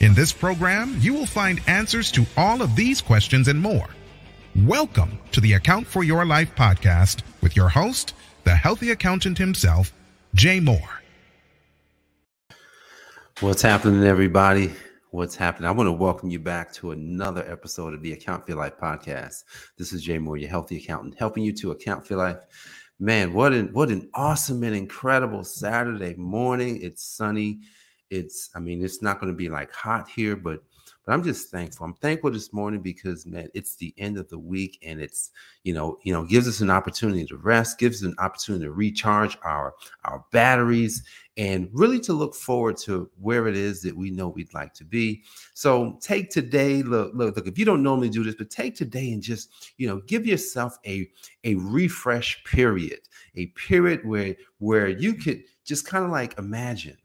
In this program, you will find answers to all of these questions and more. Welcome to the Account for Your Life podcast with your host, the healthy accountant himself, Jay Moore. What's happening, everybody? What's happening? I want to welcome you back to another episode of the Account for Your Life podcast. This is Jay Moore, your healthy accountant, helping you to account for life. Man, what an what an awesome and incredible Saturday morning. It's sunny it's i mean it's not going to be like hot here but but i'm just thankful. I'm thankful this morning because man it's the end of the week and it's you know you know gives us an opportunity to rest gives us an opportunity to recharge our our batteries and really to look forward to where it is that we know we'd like to be. So take today look look look if you don't normally do this but take today and just you know give yourself a a refresh period a period where where you could just kind of like imagine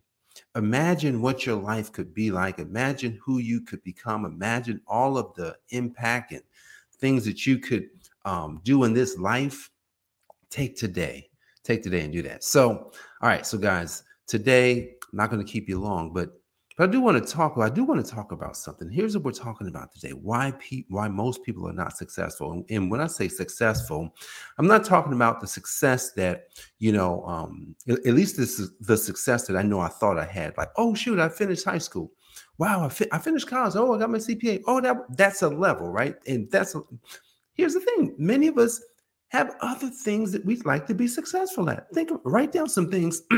imagine what your life could be like. Imagine who you could become. Imagine all of the impact and things that you could um, do in this life. Take today. Take today and do that. So, all right. So, guys, today, I'm not going to keep you long, but but I do want to talk. I do want to talk about something. Here's what we're talking about today: why pe- why most people are not successful. And, and, when I say successful, I'm not talking about the success that you know. Um, at, at, least this is the success that I know I thought I had. Like, oh shoot, I finished high school. Wow, I, fi- I finished college. Oh, I got my CPA. Oh, that that's a level, right? And that's a, here's the thing: many of us have other things that we'd like to be successful at. Think, write down some things.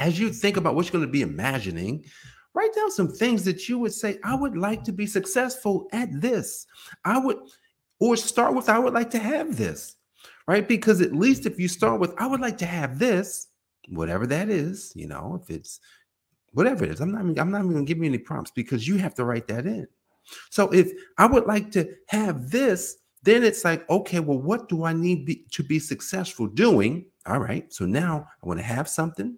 as you think about what you're going to be imagining, write down some things that you would say, I would like to be successful at this. I would, or start with, I would like to have this, right? Because at least if you start with, I would like to have this, whatever that is, you know, if it's whatever it is, I'm not, I'm not even going to give you any prompts because you have to write that in. So if I would like to have this, then it's like, okay, well, what do I need be, to be successful doing? All right. So now I want to have something.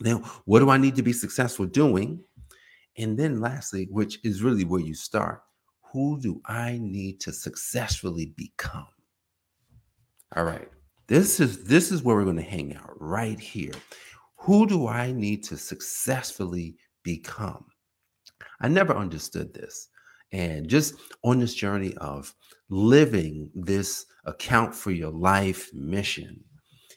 Now, what do I need to be successful doing? And then, lastly, which is really where you start, who do I need to successfully become? All right. This is this is where we're going to hang out right here. Who do I need to successfully become? I never understood this. And just on this journey of living this account for your life mission,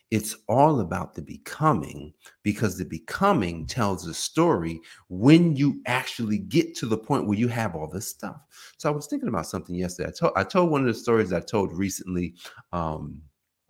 it's all about the becoming because the becoming tells a story when you actually get to the point where you have all this stuff. So I was thinking about something yesterday. I told I told one of the stories I told recently, um,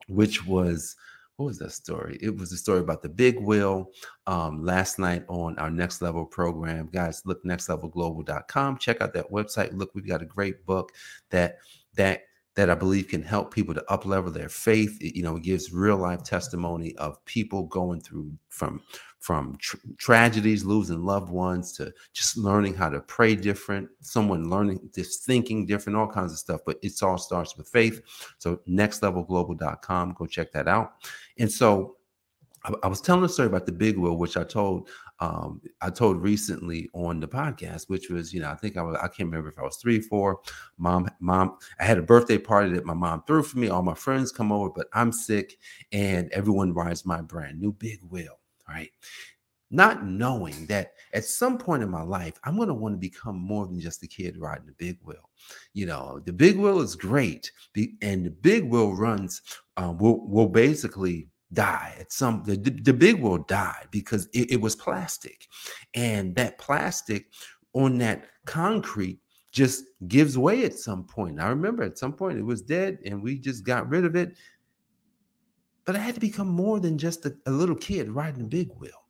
which was what was that story? It was a story about the big wheel um, last night on our next level program. Guys, look nextlevelglobal.com. Check out that website. Look, we've got a great book that that that I believe can help people to uplevel their faith. It, you know, it gives real life testimony of people going through from from tr- tragedies, losing loved ones, to just learning how to pray different. Someone learning just thinking different, all kinds of stuff. But it all starts with faith. So nextlevelglobal.com, go check that out. And so I, I was telling a story about the big wheel, which I told um, I told recently on the podcast, which was, you know, I think I was, I can't remember if I was three, four. Mom, mom, I had a birthday party that my mom threw for me. All my friends come over, but I'm sick, and everyone rides my brand new big wheel. Right. Not knowing that at some point in my life, I'm going to want to become more than just a kid riding the big wheel. You know, the big wheel is great, The, and the big wheel runs um, will will basically die at some the, the big will died because it, it was plastic. And that plastic on that concrete just gives way at some point. I remember at some point it was dead and we just got rid of it. But i had to become more than just a, a little kid riding a big wheel.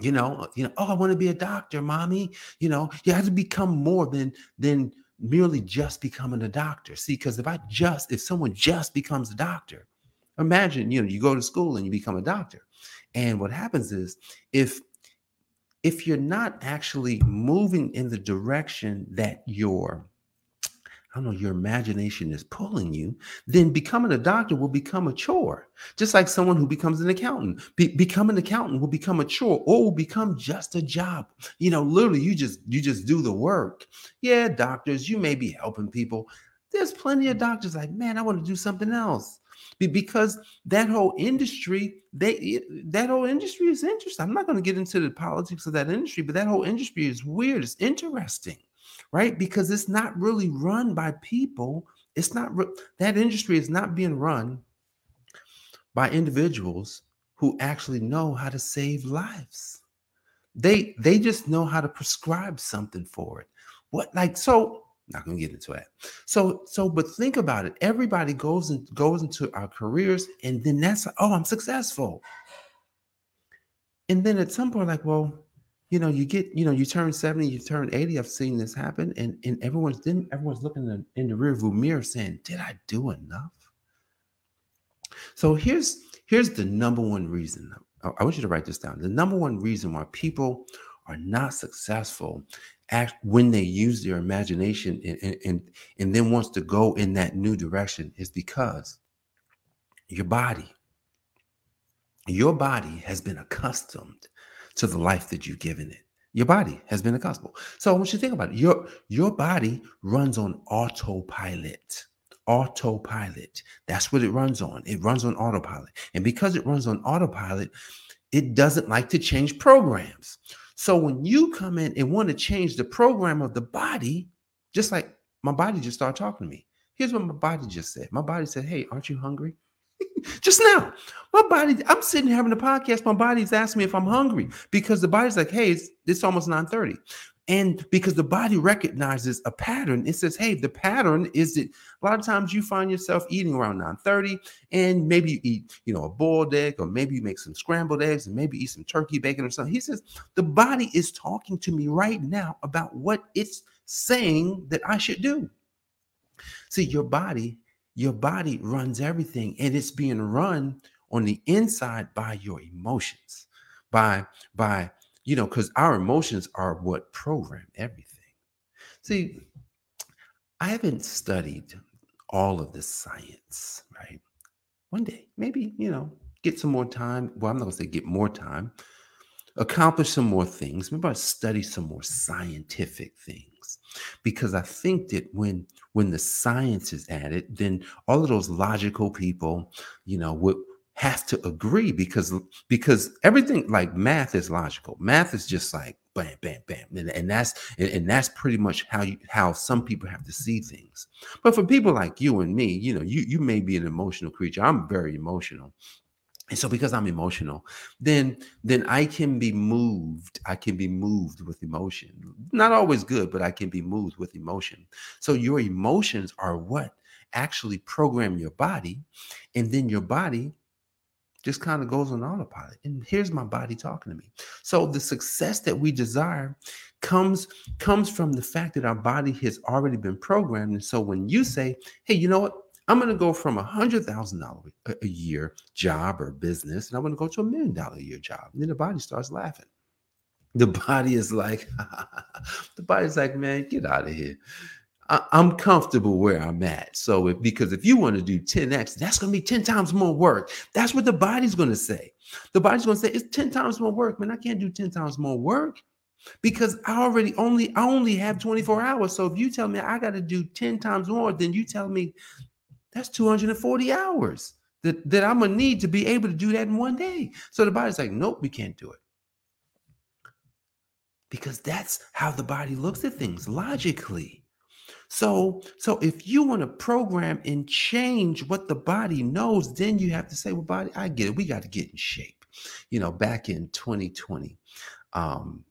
You know uh, you know oh i want to be a doctor mommy. You know you have to become more than than merely just becoming a doctor. See because if i just if someone just becomes a doctor Imagine, you know, you go to school and you become a doctor. And what happens is if if you're not actually moving in the direction that your I don't know, your imagination is pulling you, then becoming a doctor will become a chore. Just like someone who becomes an accountant, be, become an accountant will become a chore or will become just a job. You know, literally, you just you just do the work. Yeah, doctors, you may be helping people. There's plenty of doctors like, man, I want to do something else because that whole industry they that whole industry is interesting i'm not going to get into the politics of that industry but that whole industry is weird it's interesting right? Because it's not really run by people it's not that industry is not being run by individuals who actually know how to save lives. They they just know how to prescribe something for it. What like so not gonna get into that. So, so, but think about it. Everybody goes and goes into our careers, and then that's oh, I'm successful. And then at some point, like, well, you know, you get, you know, you turn 70, you turn 80. I've seen this happen, and and everyone's then everyone's looking in the, in the rearview mirror saying, Did I do enough? So here's here's the number one reason. I want you to write this down. The number one reason why people are not successful act when they use their imagination and, and, and then wants to go in that new direction is because your body your body has been accustomed to the life that you've given it. Your body has been accustomed so I want you to think about it. Your your body runs on autopilot autopilot. That's what it runs on. It runs on autopilot. And because it runs on autopilot it doesn't like to change programs so when you come in and want to change the program of the body, just like my body just started talking to me. Here's what my body just said. My body said, Hey, aren't you hungry? just now, my body, I'm sitting having a podcast. My body's asking me if I'm hungry because the body's like, Hey, it's, it's almost 9 30. And because the body recognizes a pattern, it says, hey, the pattern is that a lot of times you find yourself eating around 9:30, and maybe you eat, you know, a boiled egg, or maybe you make some scrambled eggs, and maybe eat some turkey bacon or something. He says, the body is talking to me right now about what it's saying that I should do. See, your body, your body runs everything, and it's being run on the inside by your emotions, by by you know, because our emotions are what program everything. See, I haven't studied all of the science, right? One day, maybe, you know, get some more time. Well, I'm not gonna say get more time, accomplish some more things. Maybe I'll study some more scientific things. Because I think that when when the science is added, then all of those logical people, you know, would has to agree because because everything like math is logical. Math is just like bam, bam, bam, and, and that's and, and, that's pretty much how you how some people have to see things. But for people like you and me, you know, you you may be an emotional creature. I'm very emotional. And so because I'm emotional, then then I can be moved. I can be moved with emotion. Not always good, but I can be moved with emotion. So your emotions are what actually program your body and then your body just kind of goes on autopilot. And here's my body talking to me. So the success that we desire comes comes from the fact that our body has already been programmed. And so when you say, "Hey, you know what? I'm going to go from a hundred thousand dollar a year job or business, and I'm going to go to a million dollar a year job," and then the body starts laughing. The body is like, the body's like, "Man, get out of here." I, am comfortable where I'm at. So if because if you want to do 10x, that's to be 10 times more work. That's what the body's to say. The body's to say it's 10 times more work, man. I can't do 10 times more work because I already only I only have 24 hours. So if you tell me I got to do 10 times more, then you tell me that's 240 hours that, that I'm gonna need to be able to do that in one day. So the body's like, nope, we can't do it. Because that's how the body looks at things logically. So, so if you want to program and change what the body knows, then you have to say, well, body, I get it. We got to get in shape. You know, back in 2020, um,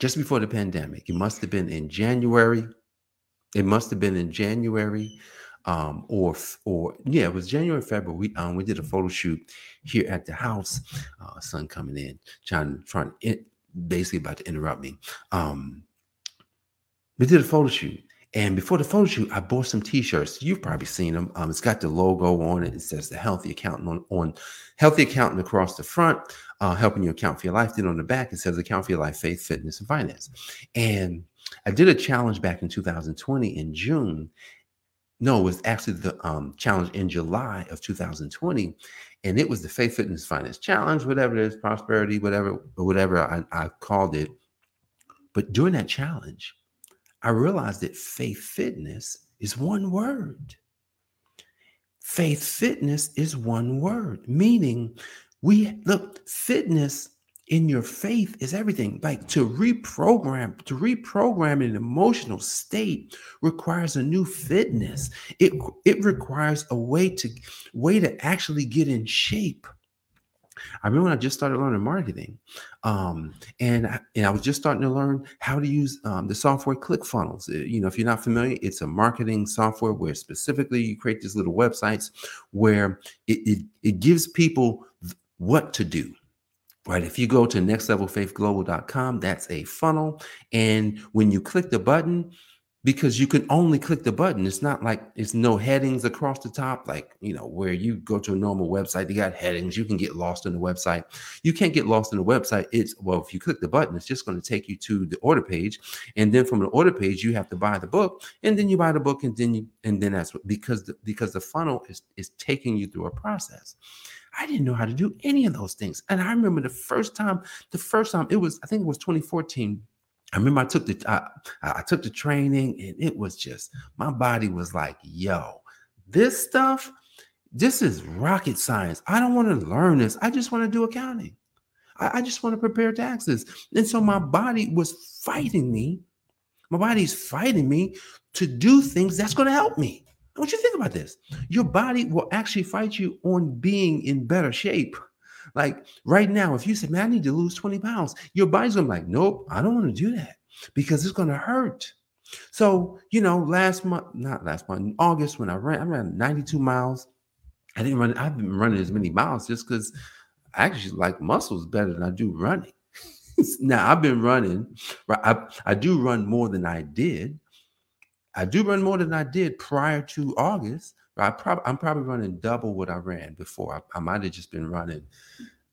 just before the pandemic, it must have been in January. It must have been in January um, or or yeah, it was January, February. We um we did a photo shoot here at the house. Uh, son coming in, trying trying it, basically about to interrupt me. Um, we did a photo shoot, and before the photo shoot, I bought some t-shirts. You've probably seen them. Um, it's got the logo on it. It says the healthy accountant on, on healthy accountant across the front, uh, helping you account for your life. Then on the back, it says account for your life, faith, fitness, and finance. And I did a challenge back in 2020 in June. no, it was actually the um, challenge in July of 2020, and it was the Faith Fitness Finance Challenge, whatever it is, prosperity, whatever, whatever I, I called it. But during that challenge, I realized that faith fitness is one word. Faith fitness is one word, meaning we look, fitness in your faith is everything. Like to reprogram, to reprogram an emotional state requires a new fitness. It it requires a way to way to actually get in shape. I remember when I just started learning marketing, um, and I, and I was just starting to learn how to use um, the software ClickFunnels. Uh, you know, if you're not familiar, it's a marketing software where specifically you create these little websites where it it, it gives people what to do right? If you go to nextlevelfaithglobal.com, that's a funnel. And when you click the button, because you can only click the button. It's not like it's no headings across the top, like you know, where you go to a normal website, you got headings, you can get lost in the website. You can't get lost in the website. It's well, if you click the button, it's just going to take you to the order page. And then from the order page, you have to buy the book, and then you buy the book, and then you and then that's what because the, because the funnel is is taking you through a process. I didn't know how to do any of those things. And I remember the first time, the first time it was, I think it was 2014. I remember I took the I, I took the training and it was just my body was like, yo, this stuff, this is rocket science. I don't want to learn this. I just want to do accounting. I, I just want to prepare taxes. And so my body was fighting me. My body's fighting me to do things that's going to help me. Want you think about this. Your body will actually fight you on being in better shape. Like right now, if you said, man, I need to lose 20 pounds, your body's gonna be like, nope, I don't want to do that because it's gonna hurt. So, you know, last month, not last month, in August, when I ran, I ran 92 miles. I didn't run, I've been running as many miles just because I actually like muscles better than I do running. now I've been running, I, I do run more than I did, I do run more than I did prior to August. I probably I'm probably running double what I ran before. I, I might have just been running.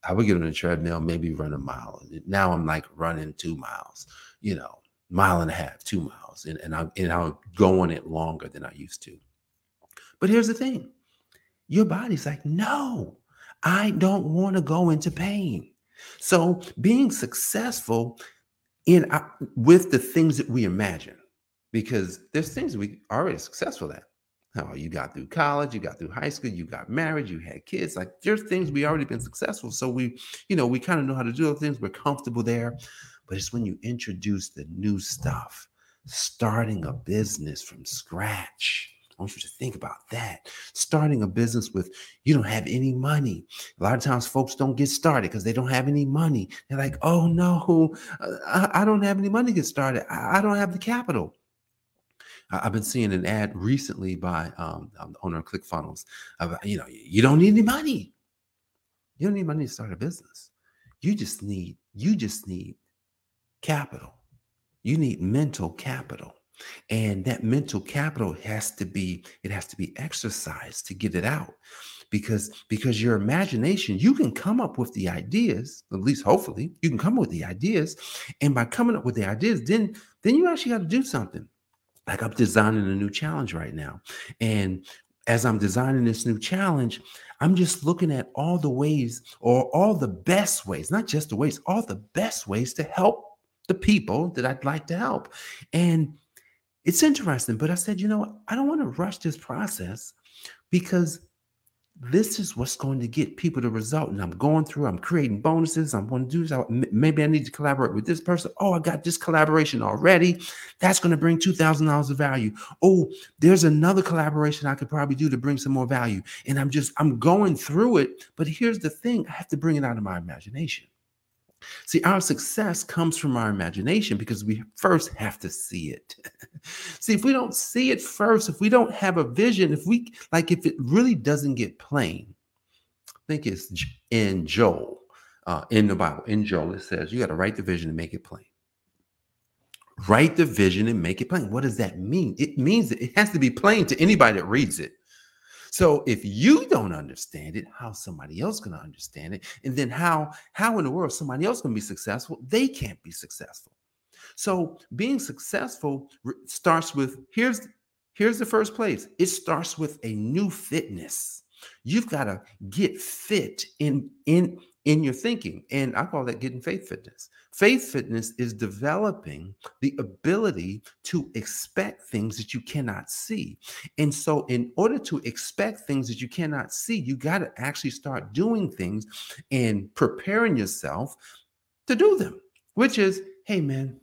I would get on the treadmill, maybe run a mile. Now I'm like running two miles, you know, mile and a half, two miles, and, and I'm and I'm going it longer than I used to. But here's the thing: your body's like, no, I don't want to go into pain. So being successful in uh, with the things that we imagine because there's things we already successful at. How you got through college, you got through high school, you got married, you had kids. Like there's things we already been successful. So we, you know, we kind of know how to do those things. We're comfortable there. But it's when you introduce the new stuff, starting a business from scratch. I want you to think about that. Starting a business with you don't have any money. A lot of times, folks don't get started because they don't have any money. They're like, "Oh no, uh, I, I don't have any money to get started. I, I don't have the capital." I've been seeing an ad recently by um, the owner of ClickFunnels. About, you know, you don't need any money. You don't need money to start a business. You just need you just need capital. You need mental capital. And that mental capital has to be it has to be exercised to get it out because because your imagination you can come up with the ideas at least hopefully you can come up with the ideas and by coming up with the ideas then then you actually got to do something like I'm designing a new challenge right now. And as I'm designing this new challenge, I'm just looking at all the ways or all the best ways, not just the ways, all the best ways to help the people that I'd like to help. And it's interesting, but I said, you know? I don't want to rush this process because this is what's going to get people the result. And I'm going through, I'm creating bonuses. I'm going to do this. I, Maybe I need to collaborate with this person. Oh, I got this collaboration already. That's going to bring $2,000 of value. Oh, there's another collaboration I could probably do to bring some more value. And I'm just, I'm going through it. But here's the thing I have to bring it out of my imagination. See, our success comes from our imagination because we first have to see it. see, if we don't see it first, if we don't have a vision, if we like, if it really doesn't get plain, I think it's in Joel, uh, in the Bible, in Joel, it says you got to write the vision and make it plain. Write the vision and make it plain. What does that mean? It means that it has to be plain to anybody that reads it. So if you don't understand it, how somebody else going to understand it? And then how how in the world somebody else going to be successful? They can't be successful. So being successful starts with here's Here's the first place it starts with a new fitness. You've got to get fit in, in, in your thinking. And I call that getting faith fitness. Faith fitness is developing the ability to expect things that you cannot see. And so, in order to expect things that you cannot see, you got to actually start doing things and preparing yourself to do them, which is, hey, man,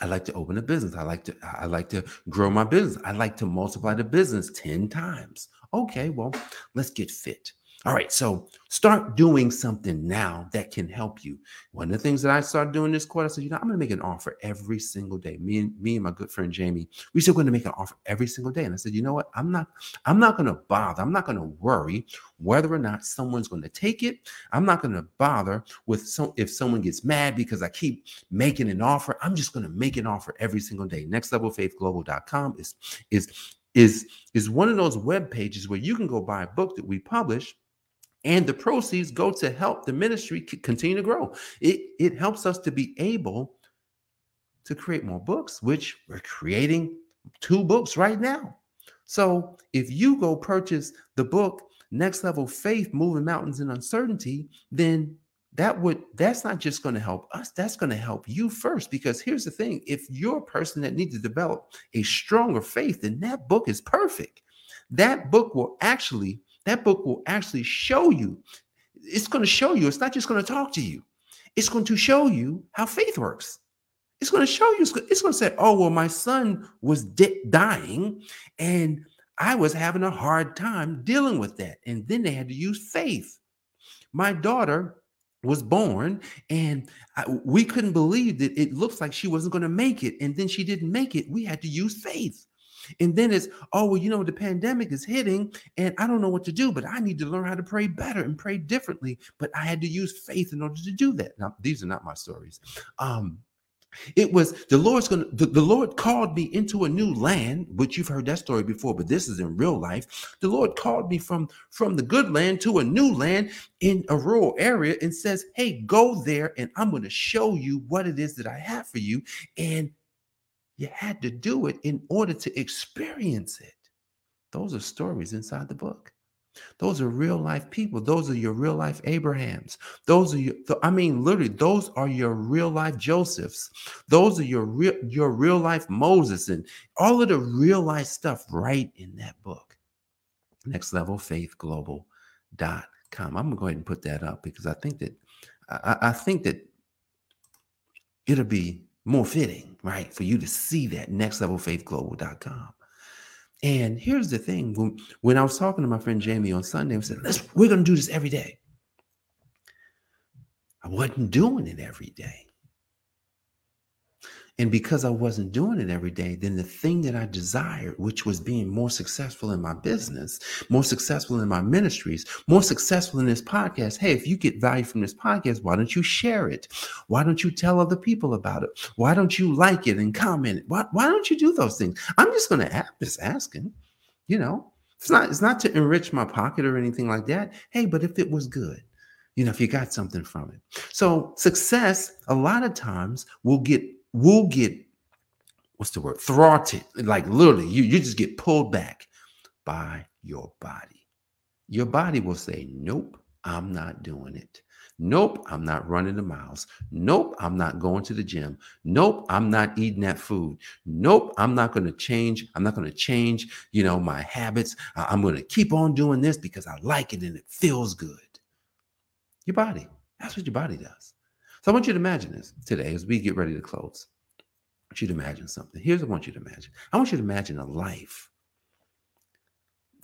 I like to open a business. I like to I like to grow my business. I like to multiply the business 10 times. Okay, well, let's get fit. All right, so start doing something now that can help you. One of the things that I started doing this quarter, I said, you know, I'm going to make an offer every single day. Me and me and my good friend Jamie, we're going to make an offer every single day. And I said, you know what? I'm not, I'm not going to bother. I'm not going to worry whether or not someone's going to take it. I'm not going to bother with some if someone gets mad because I keep making an offer. I'm just going to make an offer every single day. Nextlevelfaithglobal.com is is is is one of those web pages where you can go buy a book that we publish and the proceeds go to help the ministry continue to grow. It, it helps us to be able to create more books, which we're creating two books right now. So if you go purchase the book Next Level Faith Moving Mountains in Uncertainty, then that would that's not just going to help us that's going to help you first because here's the thing if you're a person that needs to develop a stronger faith then that book is perfect that book will actually that book will actually show you. It's going to show you. It's not just going to talk to you. It's going to show you how faith works. It's going to show you. It's going to say, "Oh, well, my son was di- dying, and I was having a hard time dealing with that." And then they had to use faith. My daughter was born and I, we couldn't believe that it looks like she wasn't going to make it and then she didn't make it we had to use faith and then it's, oh, well, you know, the pandemic is hitting and I don't know what to do, but I need to learn how to pray better and pray differently. But I had to use faith in order to do that. Now, these are not my stories. Um, it was the Lord's gonna the, the, Lord called me into a new land, which you've heard that story before, but this is in real life. The Lord called me from from the good land to a new land in a rural area and says, Hey, go there and I'm going to show you what it is that I have for you. And you had to do it in order to experience it. Those are stories inside the book. Those are real life people. Those are your real life Abrahams. Those are your, I mean, literally, those are your real life Josephs. Those are your real, your real life Moses and all of the real life stuff right in that book. Next level faith global.com. I'm gonna go ahead and put that up because I think that I, I think that it'll be more fitting, right, for you to see that nextlevelfaithglobal.com. And here's the thing: when, when I was talking to my friend Jamie on Sunday, I said, "Let's we're going to do this every day." I wasn't doing it every day. And because I wasn't doing it every day, then the thing that I desired, which was being more successful in my business, more successful in my ministries, more successful in this podcast. Hey, if you get value from this podcast, why don't you share it? Why don't you tell other people about it? Why don't you like it and comment? Why, why don't you do those things? I'm just going to just asking, you know, it's not, it's not to enrich my pocket or anything like that. Hey, but if it was good, you know, if you got something from it. So success, a lot of times will get will get what's the word thwarted. Like literally you, you just get pulled back by your body. Your body will say nope i'm not doing it. Nope i'm not running the miles. Nope i'm not going to the gym. Nope i'm not eating that food. Nope i'm not going to change i'm not going to change you know my habits. I'm going to keep on doing this because i like it and it feels good. Your body that's what your body does so I want you to imagine this today as we get ready to close. I want you to imagine something. Here's what I want you to imagine. I want you to imagine a life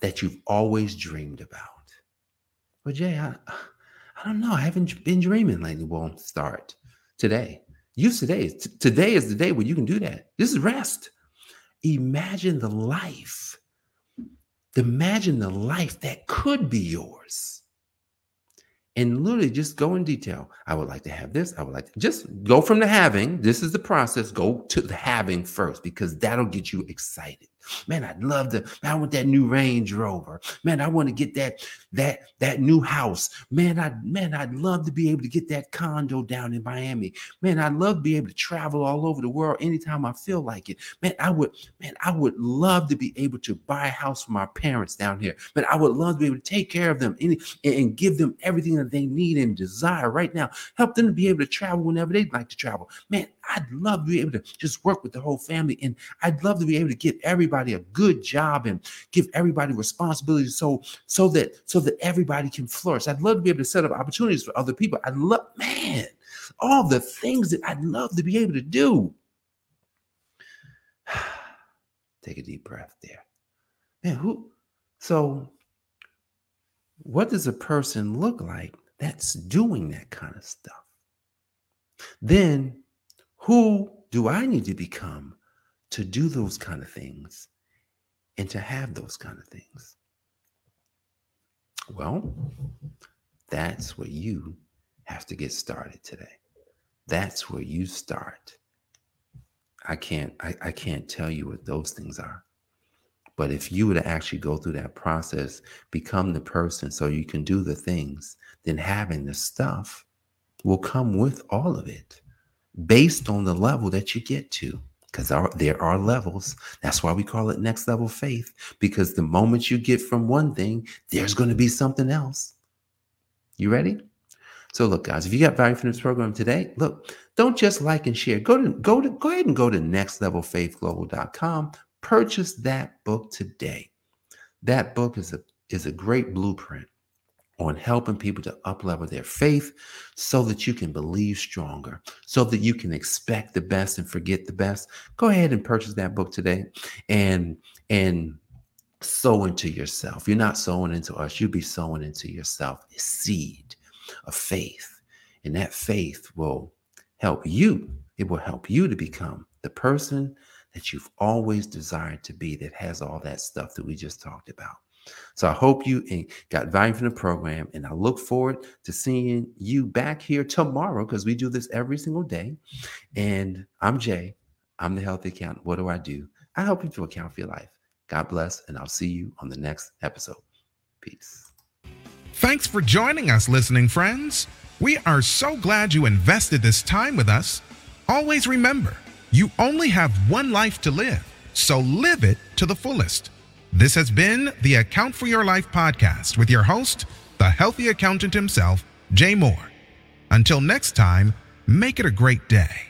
that you've always dreamed about. Well, Jay, I, I don't know. I haven't been dreaming lately. Well, start today. Use today. T- today is the day where you can do that. This is rest. Imagine the life. Imagine the life that could be yours and literally just go in detail. I would like to have this. I would like to just go from the having. This is the process. Go to the having first because that'll get you excited. Man, I'd love to. Man, I want that new Range Rover. Man, I want to get that that that new house. Man, I man, I'd love to be able to get that condo down in Miami. Man, I'd love to be able to travel all over the world anytime I feel like it. Man, I would. Man, I would love to be able to buy a house for my parents down here. Man, I would love to be able to take care of them and, and give them everything that they need and desire right now. Help them to be able to travel whenever they'd like to travel. Man, I'd love to be able to just work with the whole family, and I'd love to be able to give everybody a good job and give everybody responsibility so so that so that everybody can flourish. I'd love to be able to set up opportunities for other people. I'd love, man, all the things that I'd love to be able to do. Take a deep breath there. Man, who so what does a person look like that's doing that kind of stuff? Then who do I need to become to do those kind of things and to have those kind of things? Well, that's where you have to get started today. That's where you start. I can't I, I can't tell you what those things are. But if you were to actually go through that process, become the person so you can do the things, then having the stuff will come with all of it based on the level that you get to. Because there are levels. That's why we call it next level faith. Because the moment you get from one thing, there's going to be something else. You ready? So look, guys, if you got value from this program today, look, don't just like and share. Go to go to go ahead and go to nextlevelfaithglobal.com. Purchase that book today. That book is a is a great blueprint on helping people to uplevel their faith so that you can believe stronger, so that you can expect the best and forget the best. Go ahead and purchase that book today and and sow into yourself. You're not sowing into us, you'll be sowing into yourself a seed of faith. And that faith will help you. It will help you to become the person that you've always desired to be that has all that stuff that we just talked about. So I hope you got value from the program, and I look forward to seeing you back here tomorrow because we do this every single day. And I'm Jay. I'm the healthy accountant. What do I do? I help you to account for your life. God bless, and I'll see you on the next episode. Peace. Thanks for joining us, listening friends. We are so glad you invested this time with us. Always remember, you only have one life to live, so live it to the fullest. This has been the Account for Your Life podcast with your host, the healthy accountant himself, Jay Moore. Until next time, make it a great day.